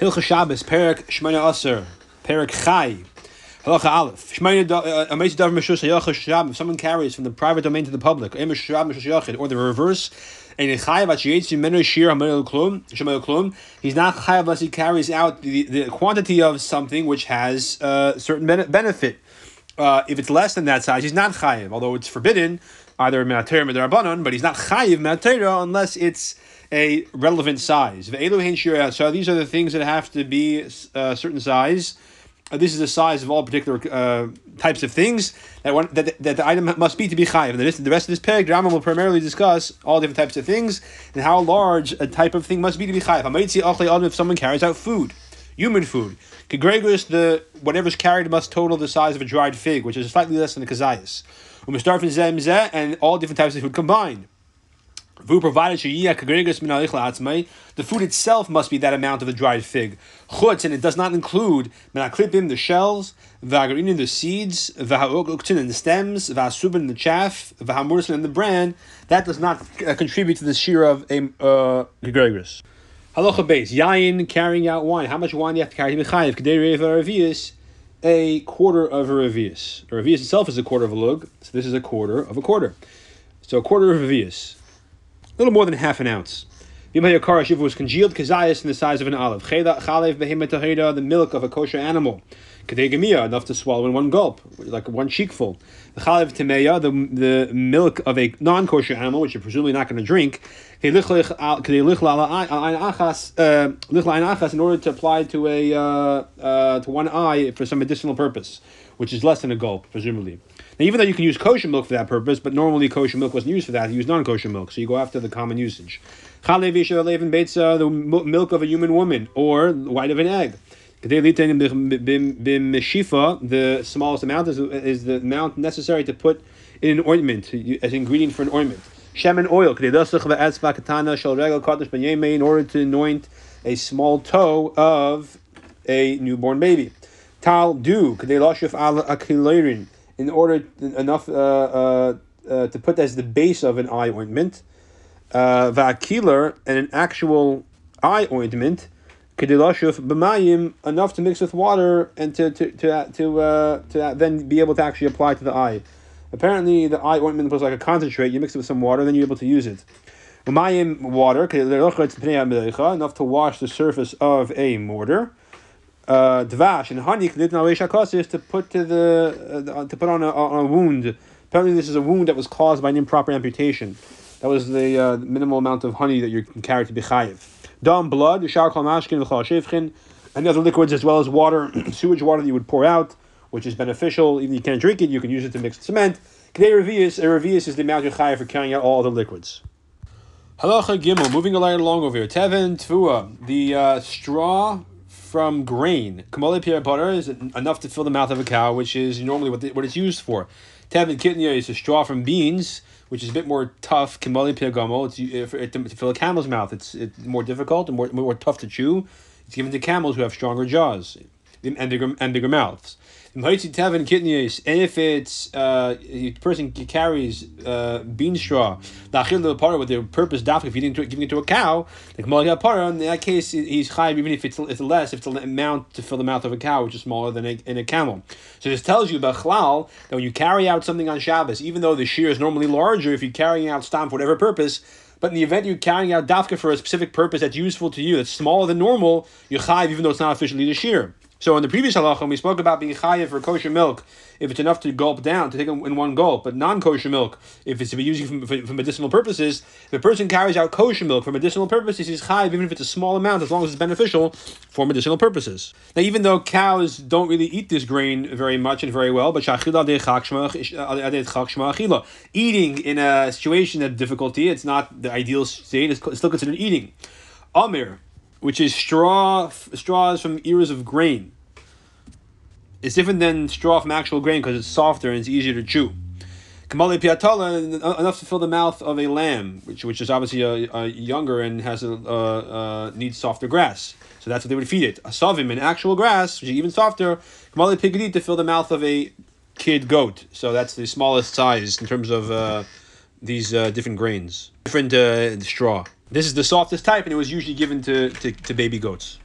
Hilcha Shabbos, Perik Shemona Aser, Perik Chai. Halacha Aleph. Shemona uh, Amazing Davar Meshus Hayacha Shab. If someone carries from the private domain to the public, or the reverse, and he's not chayav unless he carries out the, the quantity of something which has uh, certain benefit. Uh, if it's less than that size, he's not chayiv, although it's forbidden either me'ater or but he's not chayiv me'ater unless it's a relevant size. So these are the things that have to be a uh, certain size. Uh, this is the size of all particular uh, types of things that, one, that, that the item must be to be chayiv. The, the rest of this peg, Rambam will primarily discuss all different types of things and how large a type of thing must be to be chayiv. If someone carries out food, human food, Kegregus, the whatever's carried must total the size of a dried fig, which is slightly less than a kazayas. And all different types of food combined. The food itself must be that amount of a dried fig. Chutz, and it does not include menaklipim, the shells, v'agarinim, the seeds, v'ha'uktin, and the stems, v'asubin, the chaff, v'hamursin, and the bran. That does not uh, contribute to the shear of a uh, Halacha base, yayin, carrying out wine. How much wine do you have to carry? Mechayiv, kadei a quarter of a revius. A revius itself is a quarter of a lug, so this is a quarter of a quarter. So a quarter of a revius little more than half an ounce. If was congealed kazayas in the size of an olive. The milk of a kosher animal. Enough to swallow in one gulp, like one cheekful. The chalev temeya, the milk of a non-kosher animal, which you're presumably not going to drink. Uh, in order to apply to a uh, uh, to one eye for some medicinal purpose, which is less than a gulp, presumably. Now, even though you can use kosher milk for that purpose, but normally kosher milk wasn't used for that, you use non kosher milk, so you go after the common usage. The milk of a human woman, or white of an egg. The smallest amount is, is the amount necessary to put in an ointment, as ingredient for an ointment. Shemen oil, in order to anoint a small toe of a newborn baby. Tal du, in order enough uh, uh, uh, to put as the base of an eye ointment. Uh, Vakiler and an actual eye ointment, kedilashuf b'mayim, enough to mix with water and to to to to, uh, to then be able to actually apply to the eye. Apparently, the eye ointment was like a concentrate. You mix it with some water, then you're able to use it. Mayim water, enough to wash the surface of a mortar uh, dvash and honey is to put to the uh, to put on a, on a wound. Apparently, this is a wound that was caused by an improper amputation. That was the uh, minimal amount of honey that you can carry to be chayiv. Dam blood, and the other liquids as well as water, sewage water that you would pour out, which is beneficial. Even if you can't drink it, you can use it to mix cement. Kedei revius, a revius is the amount you chayiv for carrying out all the liquids. Halacha Gimel, moving along over here. Tevin Tvua, the uh, straw from grain. Kamole pierre butter is enough to fill the mouth of a cow, which is normally what, the, what it's used for. Tevin kitnia is a straw from beans, which is a bit more tough. Kamole pierre it's uh, to, fill a camel's mouth. It's, it's more difficult and more, more tough to chew. It's given to camels who have stronger jaws and bigger, and bigger mouths. And if it's uh, a person carries uh, bean straw, with the purpose dafka feeding to giving it to a cow, like in that case he's chayiv even if it's, it's less, if it's an amount to fill the mouth of a cow, which is smaller than a, in a camel. So this tells you about chlal that when you carry out something on Shabbos, even though the shear is normally larger, if you're carrying out stam for whatever purpose, but in the event you're carrying out dafka for a specific purpose that's useful to you, that's smaller than normal, you're chayiv even though it's not officially the shear. So in the previous halacha, we spoke about being chayiv for kosher milk if it's enough to gulp down, to take in one gulp, but non-kosher milk, if it's to be for, for, medicinal purposes, if a person carries out kosher milk for medicinal purposes, he's chayiv even if it's a small amount, as long as it's beneficial for medicinal purposes. Now, even though cows don't really eat this grain very much and very well, but eating in a situation of difficulty, it's not the ideal state, it's still considered eating. Amir, which is straw straws from ears of grain. It's different than straw from actual grain because it's softer and it's easier to chew. Kamali piatola enough to fill the mouth of a lamb, which which is obviously a, a younger and has a uh, uh, needs softer grass. So that's what they would feed it. A sovim, an actual grass, which is even softer. Kamali pigadi to fill the mouth of a kid goat. So that's the smallest size in terms of uh, these uh, different grains, different uh, straw. This is the softest type, and it was usually given to, to, to baby goats.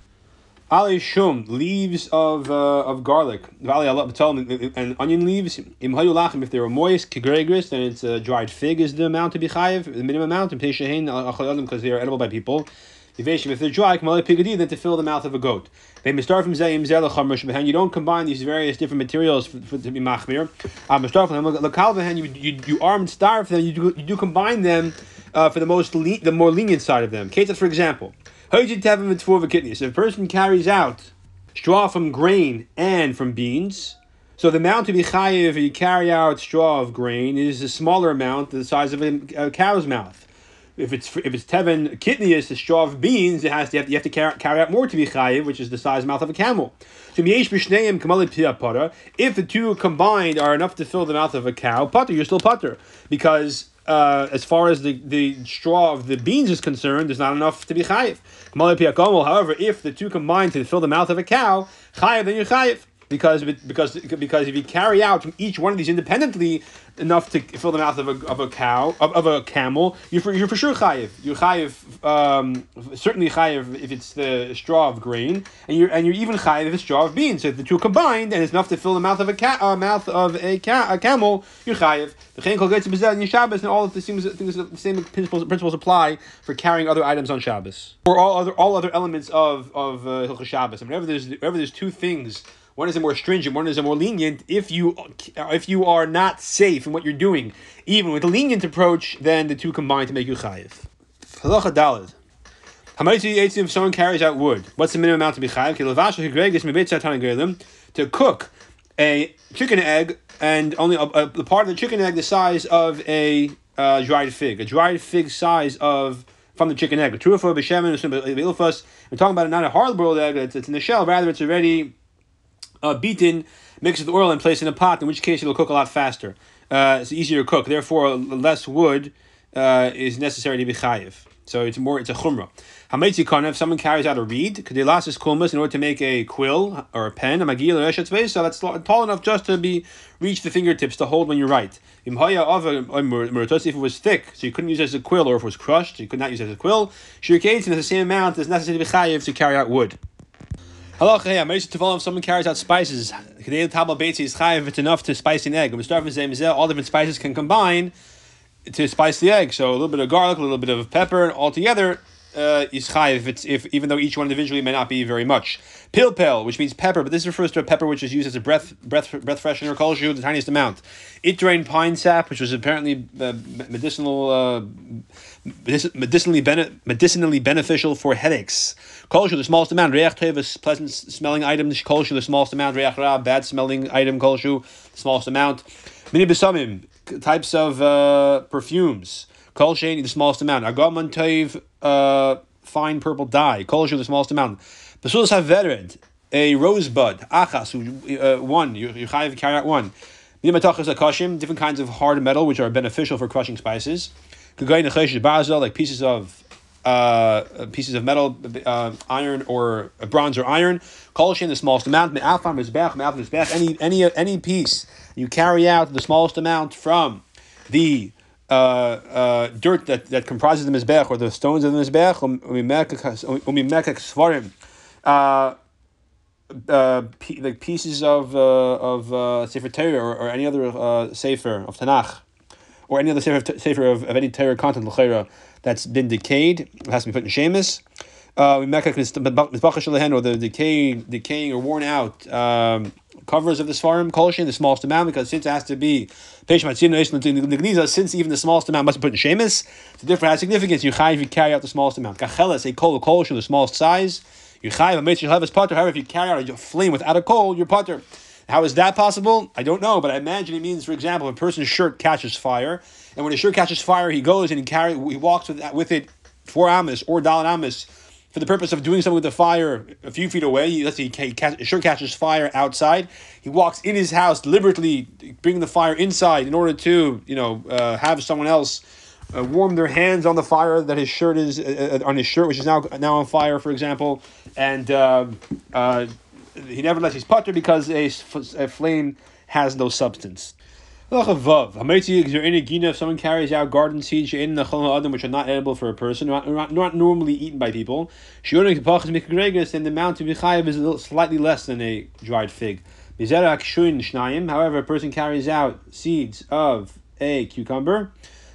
Ali shum leaves of uh, of garlic. Valley and onion leaves. If they were moist, kigregris, then it's a dried fig is the amount to be chayiv, the minimum amount. And because they are edible by people. If they're dry, then to fill the mouth of a goat. They start from zayim zeh You don't combine these various different materials for, for to be machmir. Um, you you you arm and starve them. You do, you do combine them uh, for the most le- the more lenient side of them. Cases, for example. If a person carries out straw from grain and from beans, so the amount to be chayiv if you carry out straw of grain is a smaller amount, the size of a, cow's mouth. If it's if it's tevin kidneys, the straw of beans, it has to, you have to, you have to carry, carry out more to be chayiv, which is the size mouth of a camel. So if the two combined are enough to fill the mouth of a cow, putter, you're still putter because uh, as far as the, the straw of the beans is concerned, there's not enough to be chayiv. However, if the two combine to fill the mouth of a cow, chayiv, then you're chayiv because because because if you carry out from each one of these independently enough to fill the mouth of a, of a cow of, of a camel, you're for, you're for sure chayiv. You're chayiv um, certainly chayiv if it's the straw of grain, and you're and you're even chayiv if it's straw of beans. So if the two combined and it's enough to fill the mouth of a ca- uh, mouth of a, ca- a camel, you're chayiv. The chayin gets in Shabbos, and all of the things, things the same principles principles apply for carrying other items on Shabbos or all other all other elements of of uh, Shabbos. And whenever there's whenever there's two things one is a more stringent, one is a more lenient. If you if you are not safe in what you're doing, even with a lenient approach, then the two combine to make you chayiv. Halacha dalid. If someone carries out wood, what's the minimum amount to be chayiv? To cook a chicken egg and only a, the part of the chicken egg the size of a uh, dried fig, a dried fig size of from the chicken egg. We're talking about not a hard boiled egg; it's, it's in the shell. Rather, it's already uh, beaten, mixed with oil, and placed in a pot. In which case, it'll cook a lot faster. Uh, it's easier to cook. Therefore, less wood uh, is necessary to be chayiv. So it's more. It's a chumrah. Hametzi kana. If someone carries out a reed, kedilasis kulmus in order to make a quill or a pen, a magil or eshet so that's tall enough just to be reach the fingertips to hold when you write. If it was thick, so you couldn't use it as a quill, or if it was crushed, you could not use it as a quill. Shirkates the same amount is necessary to be chayiv to carry out wood. Halacha Amazing to follow if someone carries out spices. Kadei tabla beitzi is chayiv. It's enough to spice an egg. All different spices can combine to spice the egg. So a little bit of garlic, a little bit of pepper, all together uh, is chayiv. If it's if even though each one individually may not be very much. Pilpel, which means pepper, but this refers to a pepper which is used as a breath breath breath freshener, kolshu, the tiniest amount. Itrain pine sap, which was apparently uh, medicinal. Uh, medicinally bene- medicinally beneficial for headaches. Kolshu, the smallest amount. Reach tev, pleasant smelling item. Kolshu, the smallest amount. Reach ra, bad smelling item. Kolshu, the smallest amount. Mini besamim, types of uh, perfumes. Kol the smallest amount. Agaman tev, uh, fine purple dye. Kolshu, the smallest amount. Basulas havered, a rosebud. Achas, uh, one. You, you carry out one. Mini matachas akashim, different kinds of hard metal which are beneficial for crushing spices like pieces of uh, pieces of metal, uh, iron or uh, bronze or iron. Kolshin, the smallest amount. Any any any piece you carry out the smallest amount from the uh, uh, dirt that, that comprises the mizbech or the stones of the mizbech. Uh, uh, like pieces of uh, of uh, sefer Torah or, or any other uh, sefer of Tanakh or any other sefer, sefer of, of any Torah content l'chera that's been decayed, it has to be put in shemus. Uh, or the decay, decaying or worn out um, covers of the svarim, kolshin, the smallest amount, because since it has to be since even the smallest amount must be put in shemus, it's different has significance. You chayv you carry out the smallest amount. Kacheles a kol kolshin, the smallest size. You chayv a mitzvah have potter. However, if you carry out a flame without a coal, you're potter. How is that possible? I don't know, but I imagine it means, for example, if a person's shirt catches fire, and when his shirt catches fire, he goes and he carry he walks with with it for amas or dalit amas for the purpose of doing something with the fire a few feet away. He, let's say he catch, shirt catches fire outside. He walks in his house deliberately, bringing the fire inside in order to you know uh, have someone else. Uh, warm their hands on the fire that his shirt is uh, uh on his shirt, which is now now on fire, for example, and uh, uh, he never lets his putter because a, a flame has no substance. If someone carries out garden seeds in the adam, which are not edible for a person, not, not, not normally eaten by people, and the amount to be chayiv is slightly less than a dried fig. However, a person carries out seeds of a cucumber,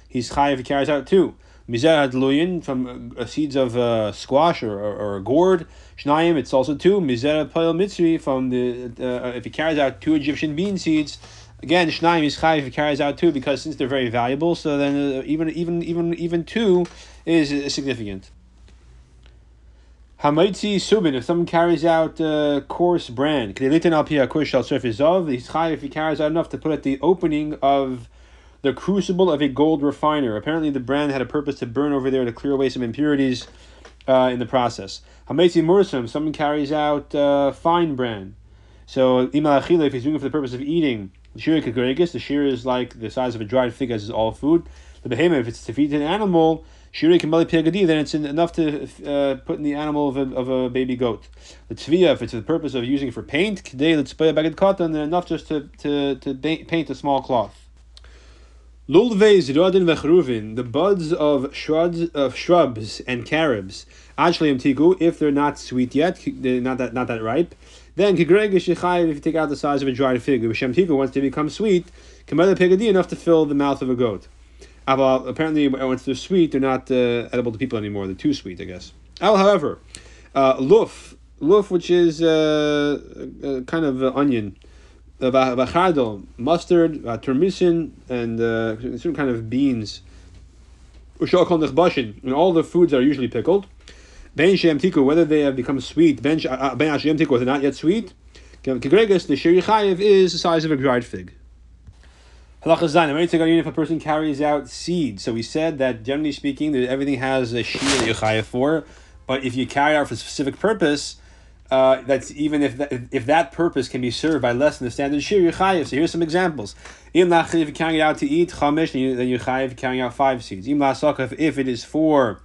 he's chayiv. He carries out two. Mizerah Luyin from uh, seeds of uh, squash or, or, or, a gourd. It's also two. Mitzri from the uh, if he carries out two Egyptian bean seeds. Again, Shnayim is chayiv. Carries out two because since they're very valuable, so then uh, even even even even two is significant. Hamaitzi subin. If someone carries out uh, coarse bran, surface of. He's chayiv if he carries out enough to put at the opening of the crucible of a gold refiner. Apparently, the brand had a purpose to burn over there to clear away some impurities uh, in the process. Hametzi mursum, someone carries out uh, fine bran. So, imal if he's doing it for the purpose of eating, the shir kagregis, the shir is like the size of a dried fig, as is all food. The behemoth, if it's to feed an animal, shir kamali pigadi, then it's enough to uh, put in the animal of a, of a baby goat. The tzviya, if it's for the purpose of using it for paint, k'dei l'tzpaya bagad katan, then enough just to, to, to paint a small cloth. Lulve zidodin vechruvin, the buds of shrubs, of shrubs and carobs, actually tiku, if they're not sweet yet, they're not that not that ripe, then kigregish if you take out the size of a dried fig, Hashem tiku, once they become sweet, kamela pigadi enough to fill the mouth of a goat. Apparently, once they're sweet, they're not uh, edible to people anymore. They're too sweet, I guess. However, uh, luf, luf, which is uh, uh kind of onion vachardol, mustard, uh, turmisin, and uh, certain kind of beans. And all the foods are usually pickled. Ben shem tiku, whether they have become sweet, ben uh, shem tiku, they're not yet sweet. Kegregus, the shiri chayiv is the size of a dried fig. Halacha zayin. If a person carries out seed, so we said that generally speaking, that everything has a shir that for, but if you carry out for a specific purpose, uh, that's even if that, if that purpose can be served by less than the standard shir, you're. So here's some examples. Im if you're carrying out to eat chamish, then you're carrying out five seeds. Im if it is for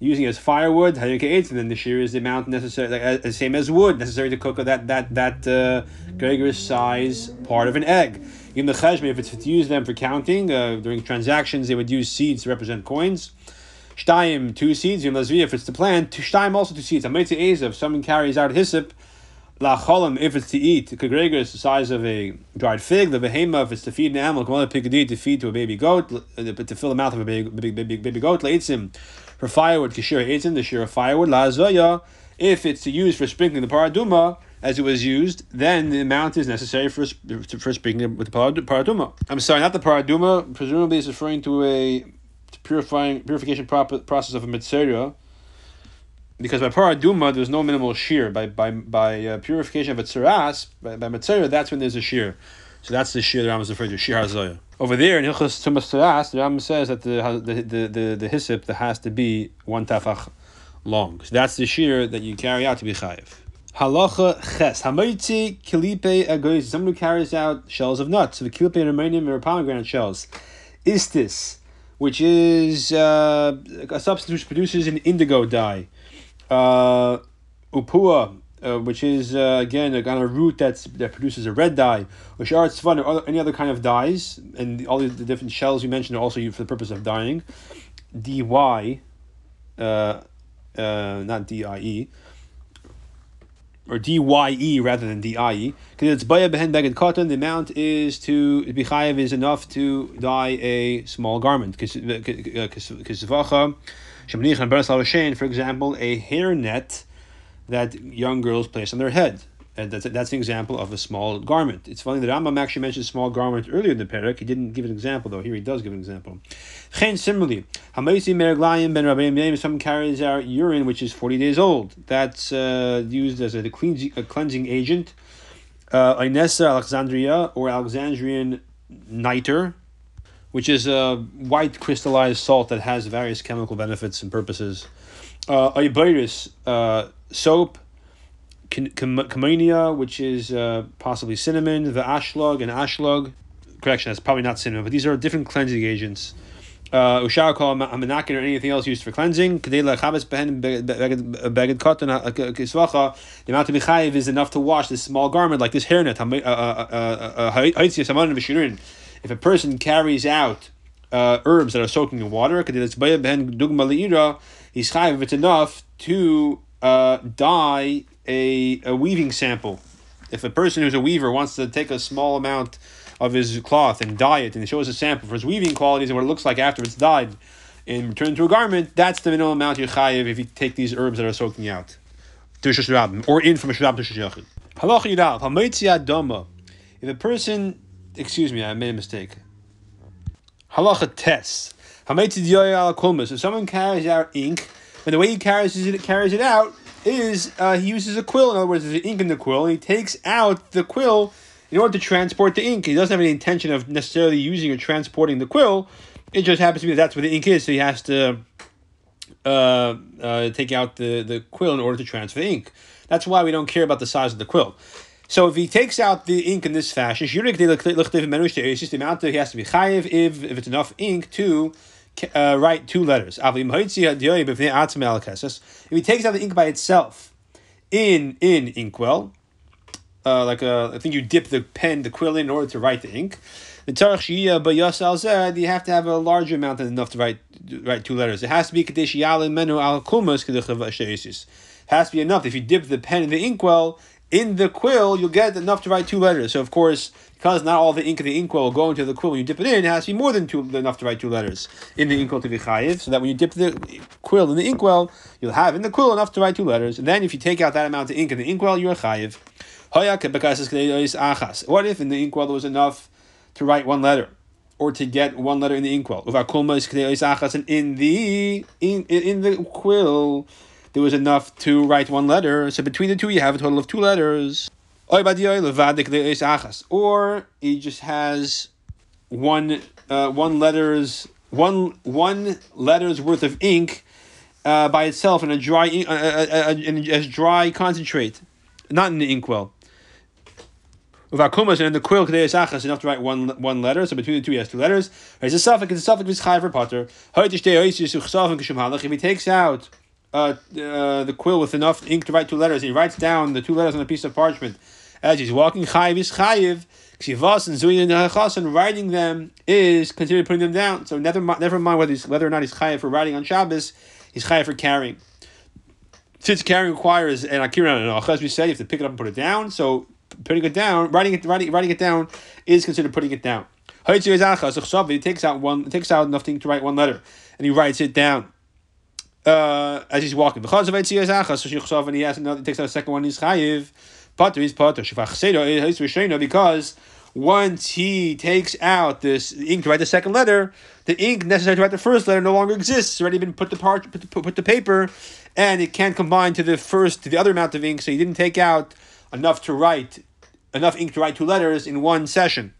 using as firewood, and then the shear is the amount necessary, like, uh, same as wood, necessary to cook that that that uh, gregarious size part of an egg. Im if it's to use them for counting uh, during transactions, they would use seeds to represent coins. Shtaim, two seeds. Yom Lazvi, if it's to plant. Shtaim, also two seeds. Amitzi if someone carries out hyssop. La cholim, if it's to eat. Kagreger is the size of a dried fig. The behema, if it's to feed an animal. Kamala pikadi, to feed to a baby goat. Uh, to fill the mouth of a baby, baby, baby goat. Leitzim, for firewood. Kishir eitzim, the shir of firewood. La zoya, if it's to use for sprinkling the paraduma, as it was used, then the amount is necessary for for sprinkling with the paraduma. I'm sorry, not the paraduma. Presumably, is referring to a purifying purification process of a mitzvah, because by paraduma there's no minimal shear. By by by uh, purification of a tzeras, by, by mitzvah, that's when there's a shear. So that's the shear that Ram is referring to, shear hazoya. Over there in Hilchas Tumas Tzeras, the Ram says that the the the the, the hyssop that has to be one tafach long. So that's the shear that you carry out to be chayiv. Halacha ches hamoitzi kilipe agoyz. Someone who carries out shells of nuts, the kilipe remaining or pomegranate shells. Istis which is uh, a substance which produces an indigo dye. Uh, upua, uh, which is uh, again a kind of root that's that produces a red dye, which are fun or other, any other kind of dyes, and all the different shells you mentioned are also used for the purpose of dyeing. Dy, uh, uh, not D I E or D-Y-E rather than D-I-E. Because it's baya behen beged cotton, the amount is to, bichayev is enough to dye a small garment. Because For example, a hair net that young girls place on their head. And that's, that's an example of a small garment. It's funny that Rambam actually mentioned small garment earlier in the parak. He didn't give an example, though. Here he does give an example. Similarly, ben someone carries out urine which is 40 days old. That's uh, used as a cleansing, a cleansing agent. Uh, Inessa Alexandria or Alexandrian niter, which is a white crystallized salt that has various chemical benefits and purposes. Uh, uh, soap, Camonia, which is uh, possibly cinnamon, the ashlug and ashlug. Correction, that's probably not cinnamon, but these are different cleansing agents. Uh, Ushar call amanakin or anything else used for cleansing. The amount of bichayiv is enough to wash this small garment like this hairnet. Uh, uh, If a person carries out uh, herbs that are soaking in water, he's chayiv if it's enough to uh, dye a, a weaving sample. If a person who's a weaver wants to take a small amount of his cloth and dye it and show us a sample for his weaving qualities and what it looks like after it's dyed and returned to a garment, that's the minimum amount you're chayiv if you take these herbs that are soaking out. Or in from a shrab to shashachim. Halacha yudal, hamoitzi adama. If a person, excuse me, I made a mistake. Halacha tes. Hamoitzi diyoy kulmas. If someone carries out ink, and the way he carries it, carries it out is uh, he uses a quill. In other words, there's ink in the quill, and he takes out the quill in order to transport the ink. He doesn't have any intention of necessarily using or transporting the quill. It just happens to be that that's where the ink is, so he has to uh, uh, take out the, the quill in order to transfer the ink. That's why we don't care about the size of the quill. So if he takes out the ink in this fashion, the amount he has to be chayiv if, if it's enough ink to uh, write two letters. If he takes out the ink by itself in in inkwell, uh, like a, uh, I think you dip the pen, the quill in, in order to write the ink. The you have to have a larger amount than enough to write write two letters. It has to be kadesh menu al kumas Has to be enough. If you dip the pen in the inkwell in the quill, you'll get enough to write two letters. So of course, because not all the ink of the inkwell will go into the quill when you dip it in, it has to be more than two enough to write two letters in the inkwell to be chayiv. So that when you dip the quill in the inkwell, you'll have in the quill enough to write two letters. And then if you take out that amount of ink in the inkwell, you're chayiv. What if in the inkwell there was enough to write one letter? Or to get one letter in the inkwell. And in the in, in the quill there was enough to write one letter. So between the two you have a total of two letters. Or he just has one uh, one letters one one letters worth of ink uh, by itself in a dry ink, uh, uh as dry concentrate, not in the inkwell. With akumas and the quill kadei is enough to write one one letter. So between the two, he has two letters. It's a suffix. It's a suffix. It's for potter. If he takes out uh, uh, the quill with enough ink to write two letters, he writes down the two letters on a piece of parchment as he's walking. Chayiv is chayiv. Ksivas and zuyin and writing them is considered putting them down. So never never mind whether he's, whether or not he's chayiv for writing on Shabbos, he's chayiv for carrying. Since carrying requires an akira and as we said, you have to pick it up and put it down. So putting it down, writing it, writing, writing it down is considered putting it down. He takes out one, takes out enough to write one letter, and he writes it down. Uh, as he's walking, because of and he has another, he takes out a second one. He's chayiv, pater is pater. Because once he takes out this ink to write the second letter, the ink necessary to write the first letter no longer exists. It's already been put the part, put the, put the paper, and it can't combine to the first to the other amount of ink. So he didn't take out enough to write, enough ink to write two letters in one session,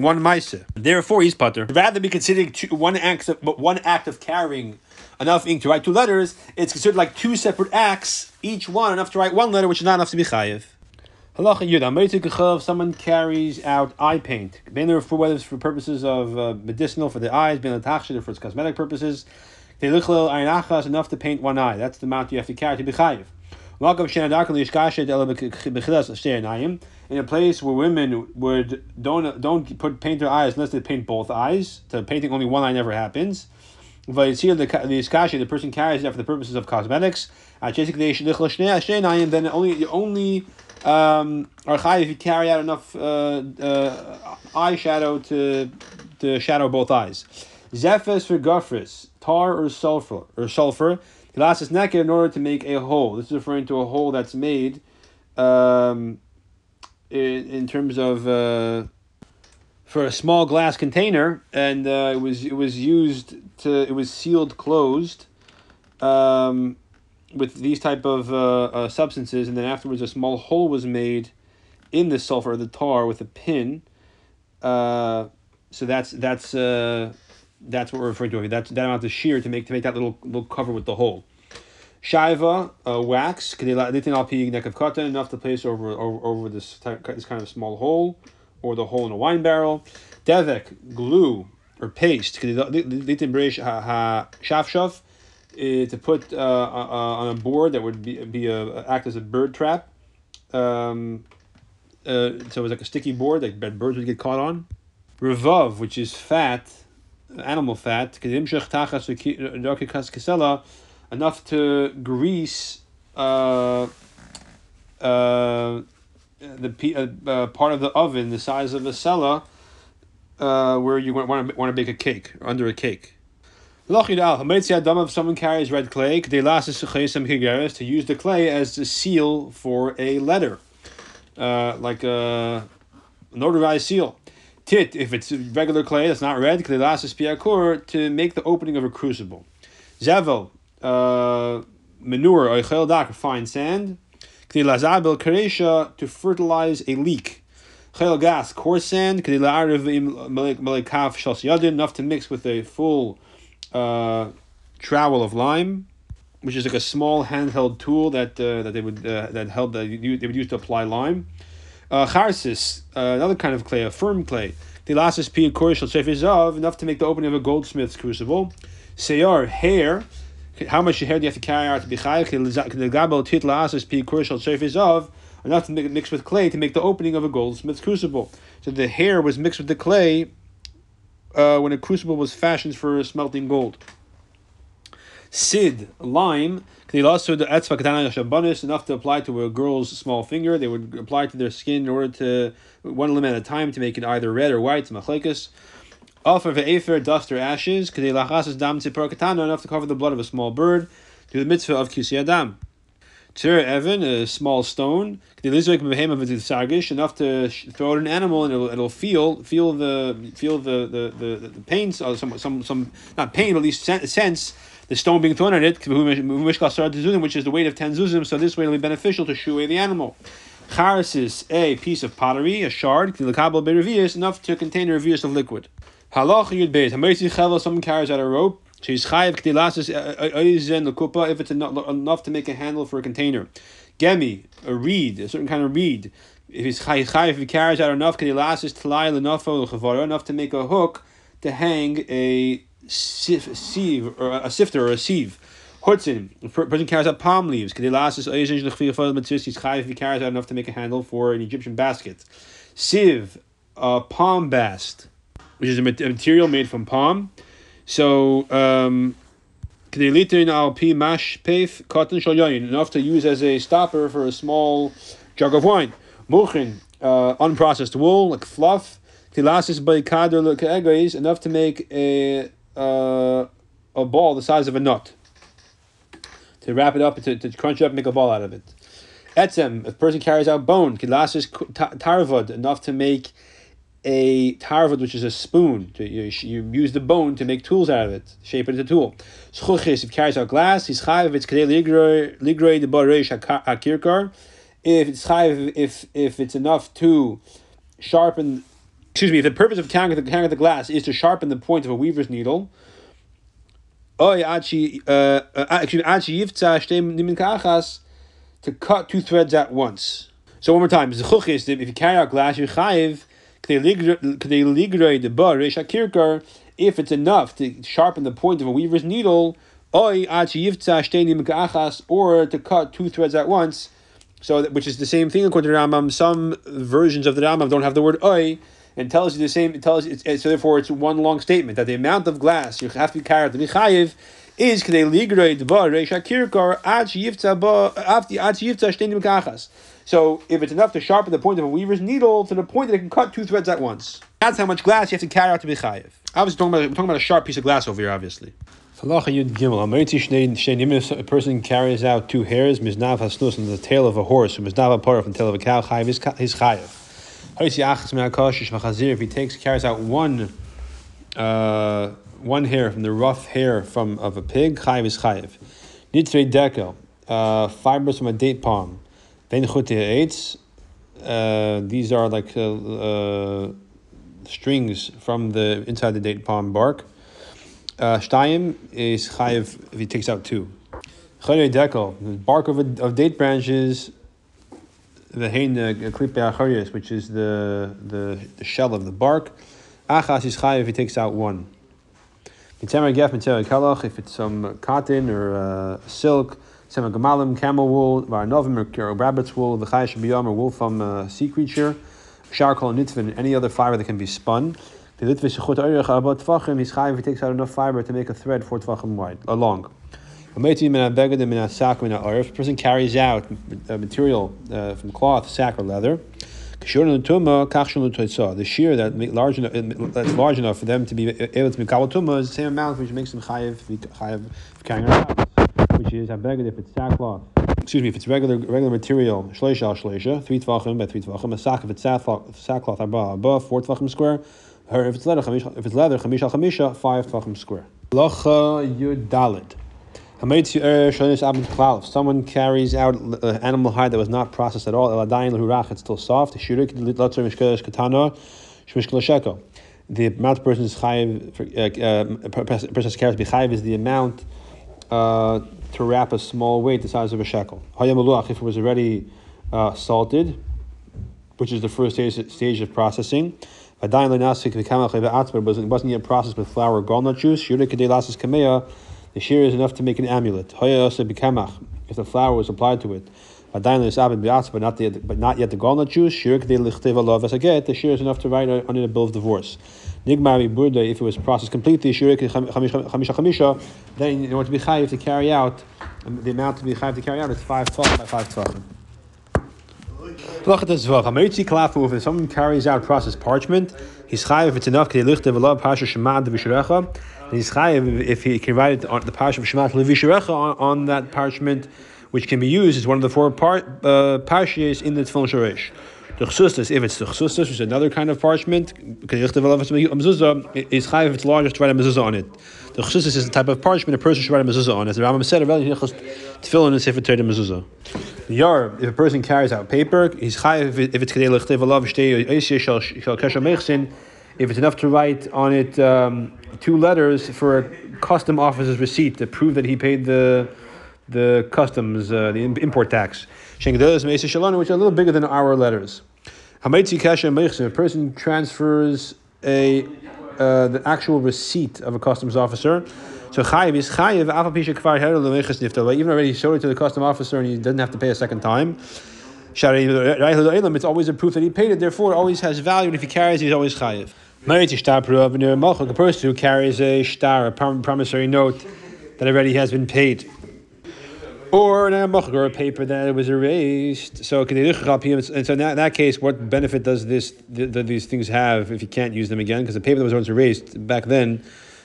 one maisa. Therefore, he's putter. Rather be considering two, one act of one act of carrying enough ink to write two letters. It's considered like two separate acts, each one enough to write one letter, which is not enough to be chayiv. Halacha Yud. Someone carries out eye paint. for whether it's for purposes of uh, medicinal for the eyes, bein for its cosmetic purposes. They look enough to paint one eye. That's the amount you have to carry to be chayiv. In a place where women would don't don't put paint their eyes unless they paint both eyes. So painting only one eye never happens. The the person carries it for the purposes of cosmetics. Then only only um, are if you carry out enough uh, uh, eyeshadow to to shadow both eyes. Zephys for gufris, tar or sulfur or sulfur Glass is naked in order to make a hole. This is referring to a hole that's made um, in, in terms of uh, for a small glass container, and uh, it was it was used to it was sealed closed um, with these type of uh, uh, substances, and then afterwards a small hole was made in the sulfur, the tar, with a pin. Uh, so that's that's uh, that's what we're referring to. That's that amount of shear to make to make that little little cover with the hole. Shaiva, uh, wax, enough to place over over, over this type, this kind of small hole, or the hole in a wine barrel. Devek, glue or paste, to put uh, uh, on a board that would be, be a, act as a bird trap. Um, uh, so it was like a sticky board that birds would get caught on. revav, which is fat, animal fat, enough to grease uh, uh, the uh, uh, part of the oven the size of a sella uh, where you want to want to bake a cake under a cake. If someone carries red clay, to use the clay as a seal for a letter, uh, like a notarized seal. Tit, if it's regular clay that's not red, to make the opening of a crucible. Zevel, uh, manure, or fine sand. To fertilize a leak. Chayil gas, coarse sand, enough to mix with a full uh, trowel of lime, which is like a small handheld tool that uh, that they would uh, that held that you, they would use to apply lime. Uh, charsis, uh, another kind of clay, a firm clay. The Dilasis pi korish enough to make the opening of a goldsmith's crucible. Seyar, hair. How much hair do you have to carry out to be chayiv? tit la'asis pi korish of enough to mix with clay to make the opening of a goldsmith's crucible. So the hair was mixed with the clay uh, when a crucible was fashioned for smelting gold. Sid, lime, enough to apply to a girl's small finger. They would apply to their skin in order to, one limit at a time, to make it either red or white, machlekes. Offer of afer, dust or ashes, enough to cover the blood of a small bird, to the mitzvah of kisiyadam. Tir Evan, a small stone, enough to throw out an animal and it'll, it'll feel feel the feel the the the, the pain, uh, some some some not pain, but at least sense the stone being thrown at it, which is the weight of ten zuzim. So this way it'll be beneficial to shoo away the animal. Charis is a piece of pottery, a shard, enough to contain a revius of liquid. Halach yud beis. Someone carries out a rope She's chayiv k'dilasis oizen uh, uh, uh, lekupa if it's enough to make a handle for a container. Gemi, a reed, a certain kind of reed. If he's chayiv, if he carries out enough k'dilasis tlai lenafo l'chavara, enough to make a hook to hang a sieve or a sifter or a sieve. Hutzin, a person carries out palm leaves. K'dilasis oizen l'chviyafal matzis. He's chayiv if he carries out enough to make a handle for an Egyptian basket. Sieve, a palm bast, which is a material made from palm. So, um, enough to use as a stopper for a small jug of wine. Muchin, uh, unprocessed wool, like fluff. Tilasis by kader enough to make a uh, a ball the size of a nut. To wrap it up, to, to crunch it up, make a ball out of it. Etzem, if a person carries out bone, kilasis tarvud, enough to make a tarvud, which is a spoon. You, you, use the bone to make tools out of it, shape it into a tool. Schuchis, if carries out glass, he's chayiv, it's kadei hakirkar. If it's chayiv, if, if it's enough to sharpen, excuse me, if the purpose of carrying the, carrying the glass is to sharpen the point of a weaver's needle, uh, uh, to cut two threads at once. So one more time, if you carry out glass, you're chayiv, if it's enough to sharpen the point of a weaver's needle, or to cut two threads at once, so that, which is the same thing according to Rambam. Some versions of the Rambam don't have the word oi and tells you the same. It tells you, so therefore it's one long statement that the amount of glass you have to carry to be chayiv is k'dei ligrei dvar reisha kirkar ad yivtza ba afti ad yivtza shtenim kachas. So if it's enough to sharpen the point of a weaver's needle to the point that it can cut two threads at once, that's how much glass you have to carry out to be chayiv. Obviously, talking about, we're talking about a sharp piece of glass over here, obviously. A person carries out two hairs, miznav hasnus, on the tail of a horse, or miznav apara from the tail of a cow, chayiv is chayiv. If he takes carries out one uh, one hair from the rough hair from of a pig, chayiv is chayiv. Nitzvei dekel, uh, fibers from a date palm. Eitz. Uh, these are like uh, strings from the inside the date palm bark. Uh, is chayiv if he takes out two. Chayei dekel, the bark of, a, of date branches. The hein klipe which is the, the the shell of the bark. Achas is chayiv if he takes out one. If it's some cotton or uh, silk, Sema Gamalim, camel wool, Varnovim, or rabbit's wool, V'chai Shabiyam, or wool from a sea creature, and Nitvin, any other fiber that can be spun. The litvish chut oirich about tvachim, he's chayiv, he takes out enough fiber to make a thread four tvachim wide, uh, long. A person carries out a material uh, from cloth, sack, or leather. The shear that large enough, that's large enough for them to be able to be kabel tuma is the same amount which makes them chayiv chayiv carrying around, is a beged if it's sackcloth. Excuse me, if it's regular regular material, shleisha al shleisha, three tvachim by three tvachim. A sack if it's sackcloth, sackcloth arba, four tvachim square. Or if it's leather, if it's leather, chamisha chamisha, five tvachim square. Lacha yud dalit. If someone carries out an animal hide that was not processed at all, it's still soft. The amount of person's chayiv, uh, uh, person's carries chayiv is the amount uh, to wrap a small weight the size of a shekel. If it was already uh, salted, which is the first stage, stage of processing, it wasn't yet processed with flour or walnut juice the shear is enough to make an amulet. If the flour was applied to it, but not the but not yet the walnut juice. The shear is enough to write it a bill of divorce. If it was processed completely, then in order to be chayiv to carry out um, the amount to be chayiv to carry out is five twelve by five twelve. If someone carries out processed parchment, he's chayiv if it's enough. And He's chayiv if he can write it on the parsha of Levisharecha on, on that parchment, which can be used as one of the four part uh, parshas in the Tefillin Shoresh. The chsustas, if it's the chsustas, which is another kind of parchment, is chayiv if it's larger to write a mezuzah on it. The chsustas is the type of parchment a person should write a mezuzah on. As the Rambam said, tefillin and sefer Torah mezuzah. The yar, if a person carries out paper, he's chayiv if it's kedei lechtev alav shtei shal kesher mechsin if it's enough to write on it um, two letters for a custom officer's receipt to prove that he paid the the customs, uh, the import tax. Which are a little bigger than our letters. A person transfers a uh, the actual receipt of a customs officer, so chayiv is chayiv even already showed it to the custom officer and he doesn't have to pay a second time. It's always a proof that he paid it, therefore it always has value, and if he carries he's always chayiv. A person who carries a star, a promissory note that already has been paid. Or an or a paper that was erased. So, and so in that, case, what benefit does this th- these things have if you can't use them again? Because the paper that was once erased back then,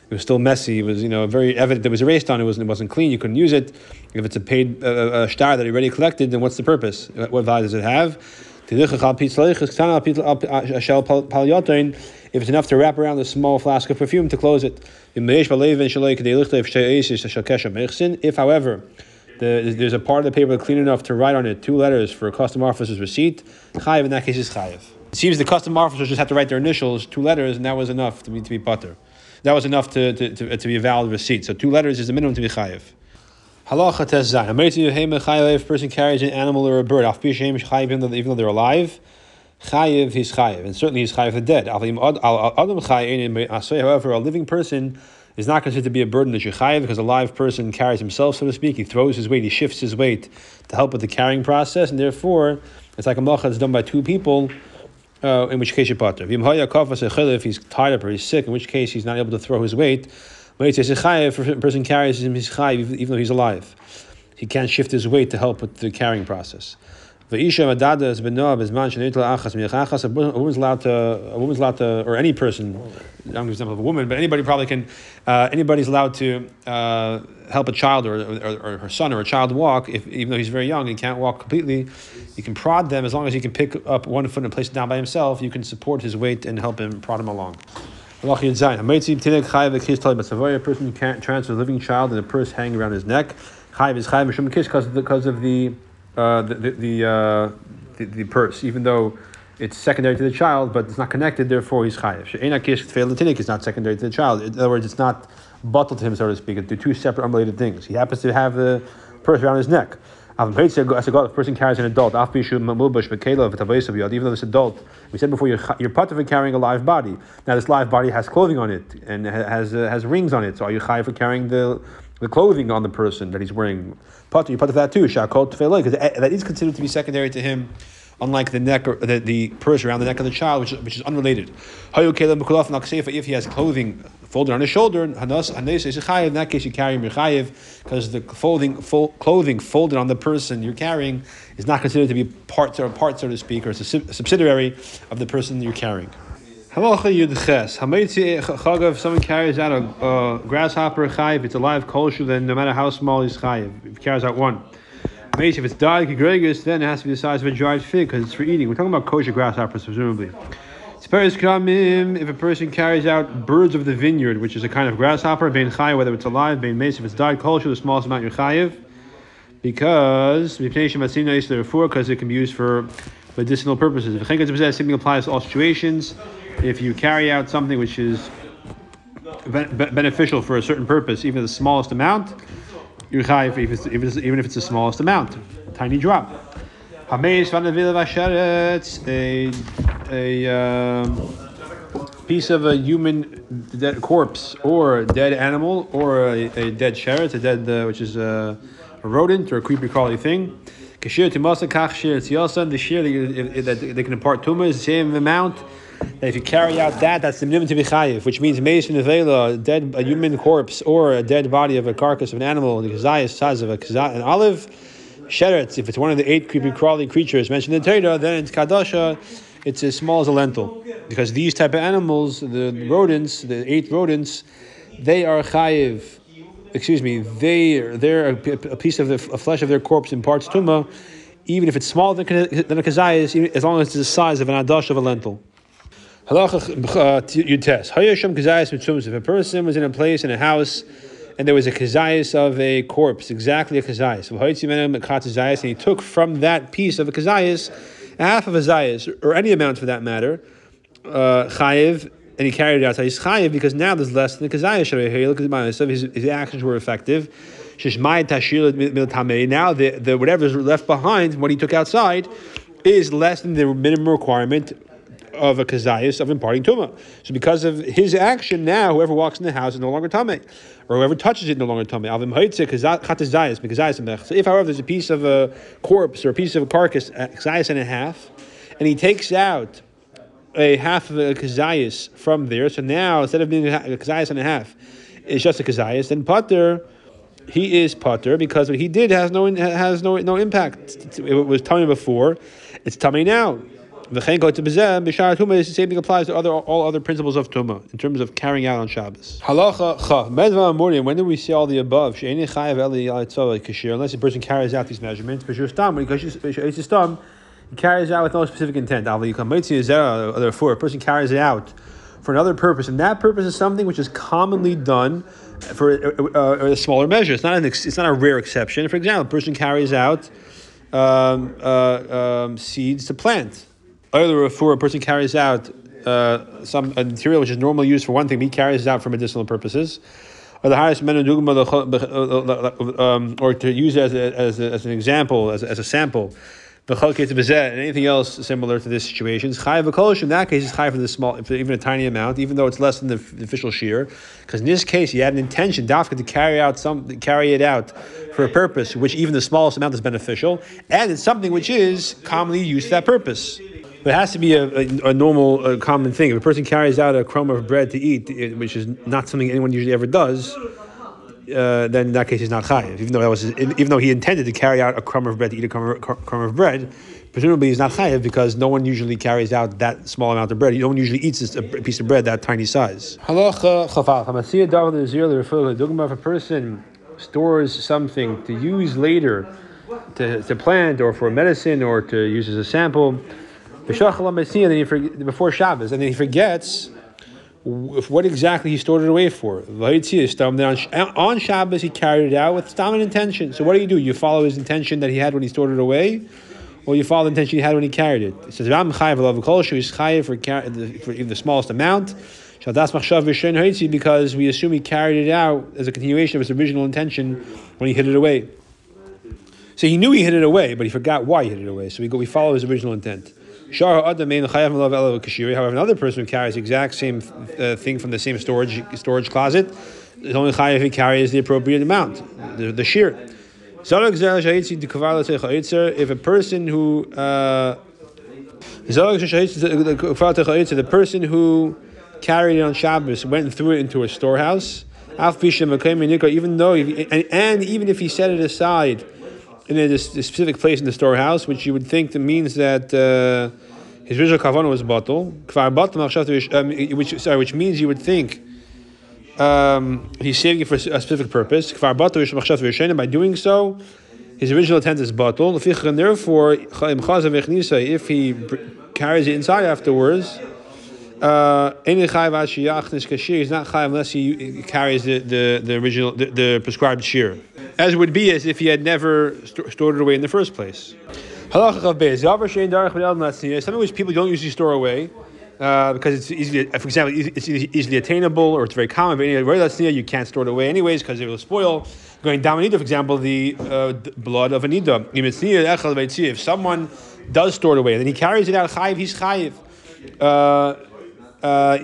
it was still messy. It was you know very evident that was erased on. It wasn't it wasn't clean. You couldn't use it. If it's a paid uh, a star that you already collected, then what's the purpose? What value does it have? if it's enough to wrap around the small flask of perfume to close it. If, however, the, there's a part of the paper clean enough to write on it two letters for a custom officer's receipt, chayiv in that case is chayiv. It seems the custom officers just had to write their initials, two letters, and that was enough to be to be butter. That was enough to, to, to, to be a valid receipt. So two letters is the minimum to be chayiv. Halacha tezzayin. If a person carries an animal or a bird, even though they're alive, chayiv he's chayiv, and certainly he's chayiv the dead. However, a living person is not considered to be a burden that you chayiv because a live person carries himself, so to speak. He throws his weight, he shifts his weight to help with the carrying process, and therefore it's like a malacha that's done by two people. Uh, in which case you potter. If he's tied up or he's sick, in which case he's not able to throw his weight. Says a person carries him chayiv even though he's alive. He can't shift his weight to help with the carrying process. V'isha madada is benoah bezman shenitla achas miachachas. A woman's allowed to, a woman's allowed to, or any person. I'm to example of a woman, but anybody probably can. Uh, anybody's allowed to uh, help a child or, or, or, her son or a child walk, if, even though he's very young and can't walk completely. You can prod them as long as he can pick up one foot and place it down by himself. You can support his weight and help him prod him along. A person who can't transfer a living child and a purse hanging around his neck. Chayiv is chayiv because of the uh, the the the, uh, the, the purse, even though it's secondary to the child, but it's not connected. Therefore, he's chayiv. She'enakish is not secondary to the child. In other words, it's not bottled to him, so to speak. They're two separate, unrelated things. He happens to have the purse around his neck. As a God, person carries an adult, even though this adult, we said before, you're, you're part of carrying a live body. Now, this live body has clothing on it and has uh, has rings on it. So, are you chayiv for carrying the the clothing on the person that he's wearing? Potter, you that too. Shakol tefillah, because that is considered to be secondary to him unlike the neck or the, the purse around the neck of the child, which, which is unrelated. If he has clothing folded on his shoulder, in that case you carry mirchayev because the clothing, clothing folded on the person you're carrying is not considered to be part or part, so to speak, or it's a subsidiary of the person you're carrying. Halacha Yudches. Hameitzi chagav. If someone carries out a, a grasshopper chayiv. It's a live kosher. Then no matter how small he's chayiv. If he carries out one. If it's died kegregus, then it has to be the size of a dried fig because it's for eating. We're talking about kosher grasshoppers, presumably. If a person carries out birds of the vineyard, which is a kind of grasshopper, bein chayiv, whether it's alive, bein mace, if it's died kosher, the smallest amount you're chayiv, because because it can be used for medicinal purposes. If a something applies to all situations if you carry out something which is beneficial for a certain purpose, even the smallest amount, you're chayiv even if it's the smallest amount, tiny drop. A, a um, piece of a human dead corpse or a dead animal or a, a dead sheret, a dead, uh, which is a, a, rodent or a creepy crawly thing. That they can impart tuma is the same amount that if you carry out that, that's the to be chayiv, which means mason a dead a human corpse or a dead body of a carcass of an animal, the kazayas size of a an olive, sheretz. If it's one of the eight creepy crawly creatures mentioned in the Torah, then it's kadasha. It's as small as a lentil, because these type of animals, the rodents, the eight rodents, they are chayiv. Excuse me, they they're a, a piece of the flesh of their corpse imparts tuma, even if it's smaller than, than a kazayas, as long as it's the size of an adash of a lentil. Halacha you test. If a person was in a place in a house and there was a kazayas of a corpse, exactly a kazayas, and he took from that piece of a kazayas half of a zayas, or any amount for that matter, uh, and he carried it out. So he's chayiv because now there's less than the kazayas. Look at the so his, his actions were effective. Now the, the whatever's left behind, what he took outside, is less than the minimum requirement of a kazayas of imparting tuma. So because of his action, now whoever walks in the house is no longer tame, or whoever touches it no longer tame. So if, however, there's a piece of a corpse or a piece of a carcass, kazayas and a half, and he takes out a half of a kazayas from there, so now instead of being a kazayas and a half, it's just a kazayas, then pater he is pater because what he did has no has no no impact. It was tummy before, it's tummy now. The same thing applies to other all other principles of tuma in terms of carrying out on Shabbos. Halacha cha. When do we see all the above? Unless a person carries out these measurements, he carries out with no specific intent. Therefore, a person carries it out for another purpose, and that purpose is something which is commonly done for a, a, a smaller measure. It's not an it's not a rare exception. For example, a person carries out um, uh, um, seeds to plant Either for a person carries out uh, some material which is normally used for one thing, he carries it out for medicinal purposes. Or the highest men um, or to use it as, a, as, a, as an example, as, as a sample, the and anything else similar to this situation. In that case, it's high for the small, even a tiny amount, even though it's less than the, the official shiur. Because in this case, he had an intention, dafka, to carry out some, carry it out for a purpose which even the smallest amount is beneficial, and it's something which is commonly used for that purpose. It has to be a, a, a normal, a common thing. If a person carries out a crumb of bread to eat, which is not something anyone usually ever does, uh, then in that case he's not chayiv. Even though that was, his, even though he intended to carry out a crumb of bread to eat a crumb of, crumb of bread, presumably he's not chayiv because no one usually carries out that small amount of bread. No one usually eats a piece of bread that tiny size. Halacha If a person stores something to use later, to, to plant or for medicine or to use as a sample he forget, before Shabbos, and then he forgets what exactly he stored it away for. On Shabbos, he carried it out with stam intention. So what do you do? You follow his intention that he had when he stored it away, or you follow the intention he had when he carried it. It says, Ram chayiv chayiv for, for even the smallest amount. Because we assume he carried it out as a continuation of his original intention when he hid it away. So he knew he hid it away, but he forgot why he hid it away. So we go, we follow his original intent. However, another person who carries the exact same uh, thing from the same storage storage closet is only chayav he carries the appropriate amount, the, the shiur. If a person who uh, The person who carried it on Shabbos went and threw it into a storehouse. Even though, and even if he set it aside in a, a, specific place in the storehouse, which you would think that means that uh, his original kavanah was batel, um, which sorry, which means you would think um, he's saving it for a specific purpose. By doing so, his original intent is batel. Therefore, if he carries it inside afterwards, uh, he's not chayav unless he carries the, the, the original the, the prescribed shiur, as would be as if he had never st- stored it away in the first place. Something which people don't usually store away. Uh, because it's easily, for example, it's easily attainable or it's very common. But anyway, you can't store it away anyways because it will spoil. Going down for example, the, uh, blood of Anida. If someone does store it away and then he carries it out, chayiv, he's chayiv. Uh, Uh,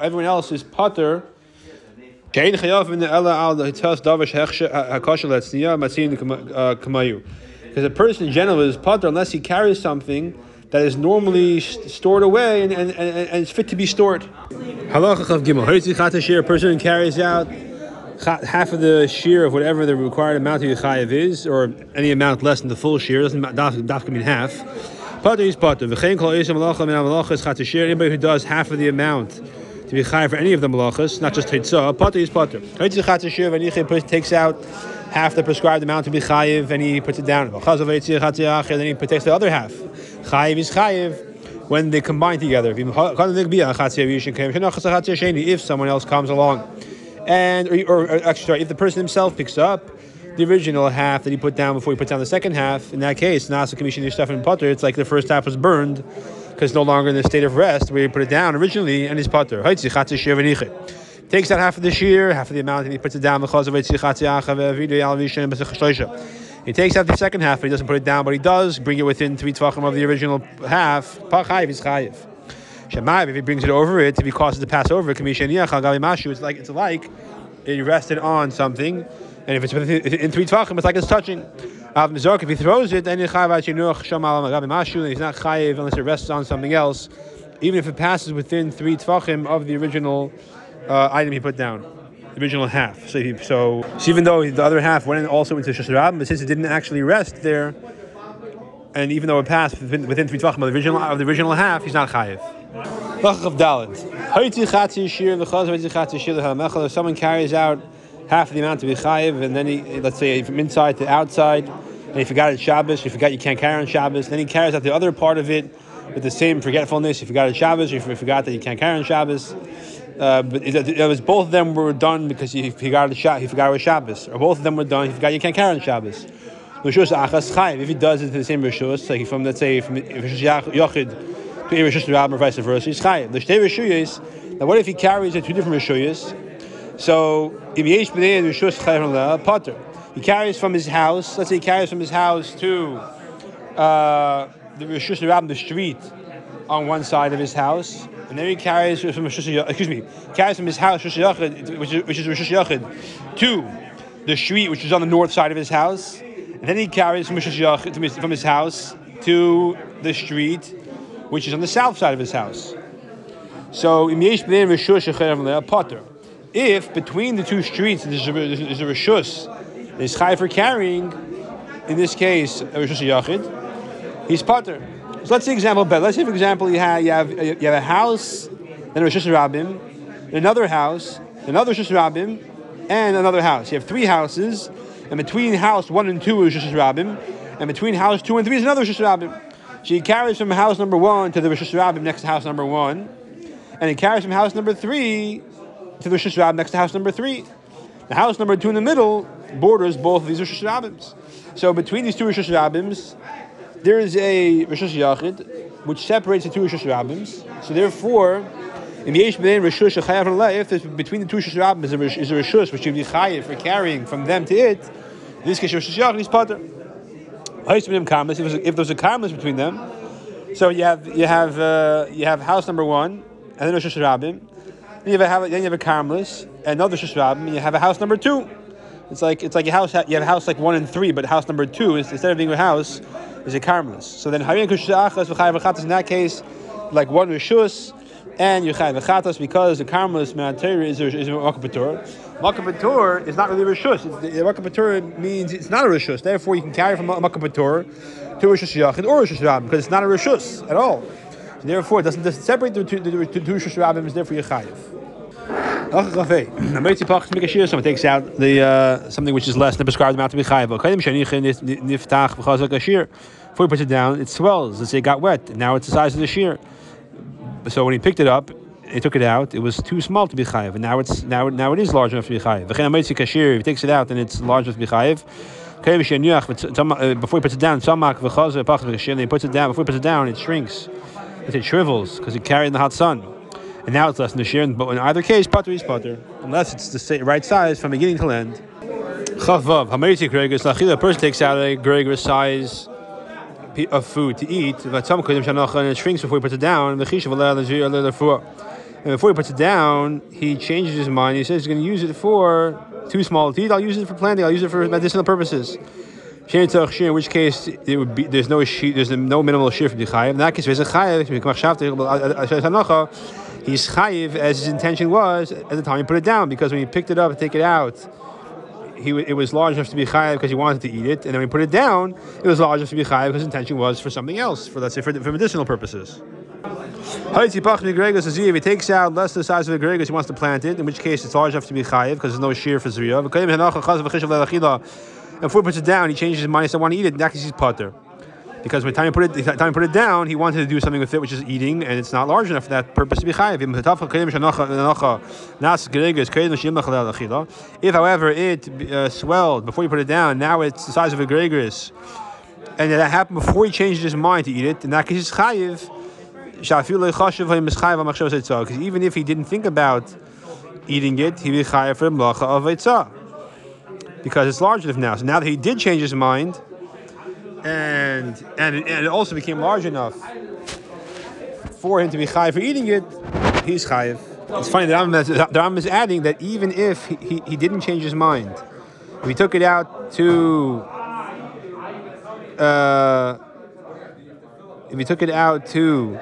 everyone else is putter. Because uh, a person in general is putter unless he carries something that is normally stored away and, and, and, and it's fit to be stored. Halacha A person carries out half of the shiur of whatever the required amount of chayiv is, or any amount less than the full shiur, doesn't dafka mean half. Pater is pater. V'chein kol isam malacha min malachas chatasher. Anybody who does half of the amount to be chayiv for any of the malachas, not just hitzah. Pater is pater. Hitzah chatasher. V'niche takes out half the prescribed amount to be chayiv, and he puts it down. Then he takes the other half. Chayiv is chayiv when they combine together. If someone else comes along, and or, or, or actually, sorry, if the person himself picks up the original half that he put down before he put down the second half. In that case, Nasa Commission stuff in Potter, it's like the first half was burned because no longer in the state of rest where he put it down originally and he's Potter. Takes out half of the shiur, half of the amount, and he puts it down. Uh, he takes out the second half, but he doesn't put it down, but he does bring it within three tvachim of the original half. Is if he brings it over it, if he causes to pass over, it's like it's like it rested on something and if it's in three tvachim, it's like it's touching. If he throws it, then he's not chayiv unless it rests on something else, even if it passes within three tvachim of the original uh, item he put down, the original half. So, he, so, so, even though the other half went also into shasharab, but since it didn't actually rest there, and even though it passed within, within three tvachim of the original of the original half, he's not chayiv. If someone carries out half of the amount to be chayiv, and then he, let's say from inside to outside, and he forgot it Shabbos, you forgot you can't carry on Shabbos, then he carries out the other part of it with the same forgetfulness, you forgot it Shabbos, you forgot that you can't carry on Shabbos. Uh, but it, it, was both of them were done because he forgot it, he forgot it was Shabbos, or both of them were done, he forgot you can't carry on Shabbos. Rishus achas chayiv. If he does it to the same rishus, like from let's say from rishus yochid to rishus rabim or vice versa, he's chayiv. The shtei rishuyas. Now, what if he carries it two different rishuyas? So, if yesh rishus potter, he carries from his house. Let's say he carries from his house to uh, the rishus rabim, the street on one side of his house, and then he carries from rishus excuse me, carries from his house which is which is rishus yachid to the street which is on the north side of his house, and then he carries from rishus from his house to the street which is on the south side of his house. So, im yesh b'nei rishus potter if between the two streets there's a, there's a rishus, there's chai for carrying, in this case a rishus yachid, he's potter. So let's say example, but let's say for example you have you have you have a house, then a rishus rabim, another house, another rishus rabim, and another house. You have three houses, and between house one and two is rishus rabim, and between house two and three is another rishus rabim. So he carries from house number one to the rishus rabim next to house number one, and he carries from house number three to the Rosh next to house number three. The house number two in the middle borders both of these Rosh Hashanahs. So between these two Rosh Hashanahs, there is a rishus yachid which separates the two Rosh Hashanahs. So therefore, in the Yesh B'nai Rosh if between the two Rosh Hashanahs is a Rosh which you be chayiv for carrying from them to it, in this case rishus yachid is Potter. If there's a karmas between them, so you have you have uh, you have house number one and then Rosh then you have a, then you have a Carmelis, another Shushrabim, you have a house number two. It's like it's like a house. You have a house like one and three, but house number two is instead of being a house, is a karmelis. So then harin kushachas v'chayav v'chatas in that case, like one rishus, and yuchayav v'chatas because the karmelis manateri is a, is a. Makapatur is not really rishus. The makapatur means it's not a rishus. Therefore, you can carry from makapatur to rishus yachid or rishus rabim because it's not a rishus at all. Therefore, it doesn't, separate the two the, the, two rishus rabim. Is therefore. Someone takes out the uh, something which is less than prescribed amount to be chayav. Before he puts it down, it swells. Let's say it got wet. Now it's the size of the shiur. So when he picked it up, he took it out. It was too small to be chayav, and now it's now now it is large enough to be chayav. If he takes it out, then it's large enough to be chayav. Before he puts it down, he puts it down. Before he puts it down, it shrinks. It shrivels because it carried in the hot sun and now it's less than the shiur. But in either case, pater is pater, unless it's the right size from beginning to end. Chavav hameriti gregus lachila. A person takes out a gregus size of food to eat, and it shrinks before he puts it down. And before he puts it down, he changes his mind. He says he's going to use it for too small to eat. I'll use it for planting. I'll use it for medicinal purposes. In which case it would be there's no there's no minimal shiur for the. In that case, there's a he's chayiv as his intention was at the time he put it down because when he picked it up and take it out, he it was large enough to be chayiv because he wanted to eat it, and then when he put it down, it was large enough to be chayiv because his intention was for something else, for let's say for, for medicinal purposes. He takes out less than the size of the Gregos, he wants to plant it, in which case it's large enough to be chayiv because there's no shiur for zriya. And before he puts it down, he changes his mind. He says, "I want to eat it." In that case, he's potter because by the time he put it, time he put it down, he wanted to do something with it, which is eating, and it's not large enough for that purpose to be chayiv. If, however, it uh, swelled before you put it down, now it's the size of a gregris, and that happened before he changed his mind to eat it, in that case, it's chayiv. Because even if he didn't think about eating it, he be chayiv for mlacha of because it's large enough now. So now that he did change his mind and and it, and it also became large enough for him to be chayiv for eating it, he's chayiv. It's funny that Rambam, the Rambam is adding that even if he, he, he, didn't change his mind, if he took it out to uh, if he took it out to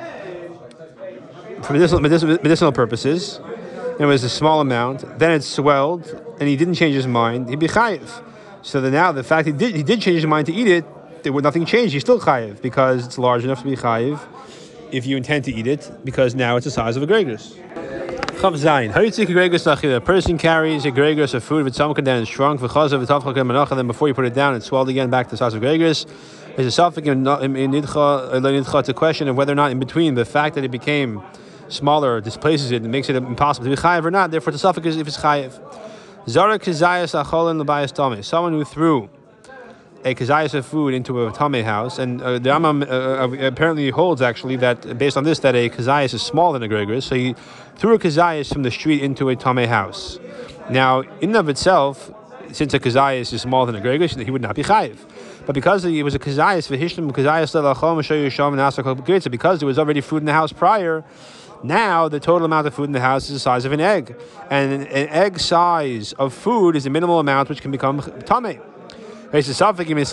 for medicinal, medicinal, medicinal purposes, it was a small amount, then it swelled, and he didn't change his mind, he'd be chayiv. So that now the fact he did he did change his mind to eat it there would nothing change. He's still chayiv because it's large enough to be chayiv if you intend to eat it because now it's the size of a gregus. Chav Zayin. A person carries a gregus of food with some and it's shrunk because of the then before you put it down, it swelled again back to the size of gregus. There's a safek in nidcha. It's a question of whether or not in between the fact that it became smaller displaces it and makes it impossible to be chayiv or not. Therefore, the safek is if it's chayiv. Zara kizayas acholin l'bayas Someone who threw a kazayas of food into a tame house, and uh, the Rambam uh, uh, apparently holds actually that based on this that a kazayas is smaller than a gregoris, so he threw a kazayas from the street into a tame house. Now, in and of itself, since a kazayas is smaller than a gregoris, he would not be chayiv. But because he was a kazayas, because there was already food in the house prior. Now the total amount of food in the house is the size of an egg, and an egg size of food is the minimal amount which can become tame. It's a safek if he's he's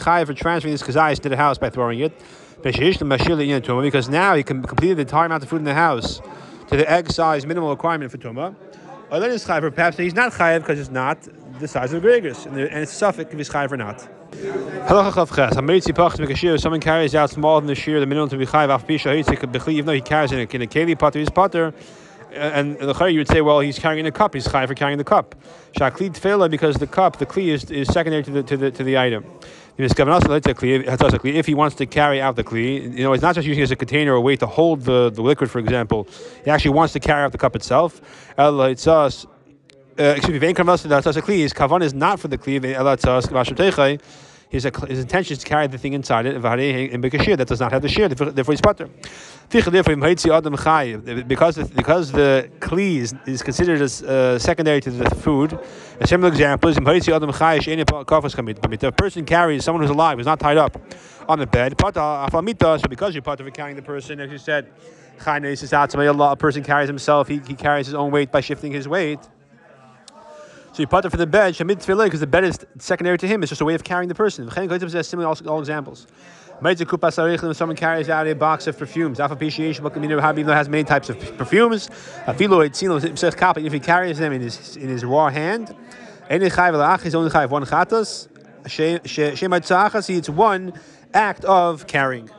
chayiv for transferring this kazayas to the house by throwing it. Because now he can completed the entire amount of food in the house to the egg size minimal requirement for tuma. Or then it's chayiv, perhaps he's not chayiv because it's not the size of the gregus, and it's a safek if he's chayiv or not. Someone carries out smaller than the shiur, the minimum to be chayiv. Even though he carries in a, in a keli potter, his potter eh, and the you would say, well, he's carrying a cup. He's chayiv for carrying the cup. Shakli tefela because the cup, the kli is, is secondary to the to the to the item. If he wants to carry out the kli, you know, it's not just using it as a container or a way to hold the, the liquid, for example. He actually wants to carry out the cup itself. Uh, excuse me, his kavan is not for the kli his, his intention is to carry the thing inside it, and make a shiur that does not have the shiur, therefore he's putter. Because the, because the kli is, is considered as uh, secondary to the food, a similar example is a person carries someone who's alive, who's not tied up on the bed, so because you're part of carrying the person, as you said, a person carries himself, he, he carries his own weight by shifting his weight. So you put it for the bed, shamid tefillin, because the bed is secondary to him. It's just a way of carrying the person. V'chein says similar all, all examples. When someone carries out a box of perfumes, has many types of perfumes, if he carries them in his in his raw hand, he's only chayiv one chatas. It's one act of carrying.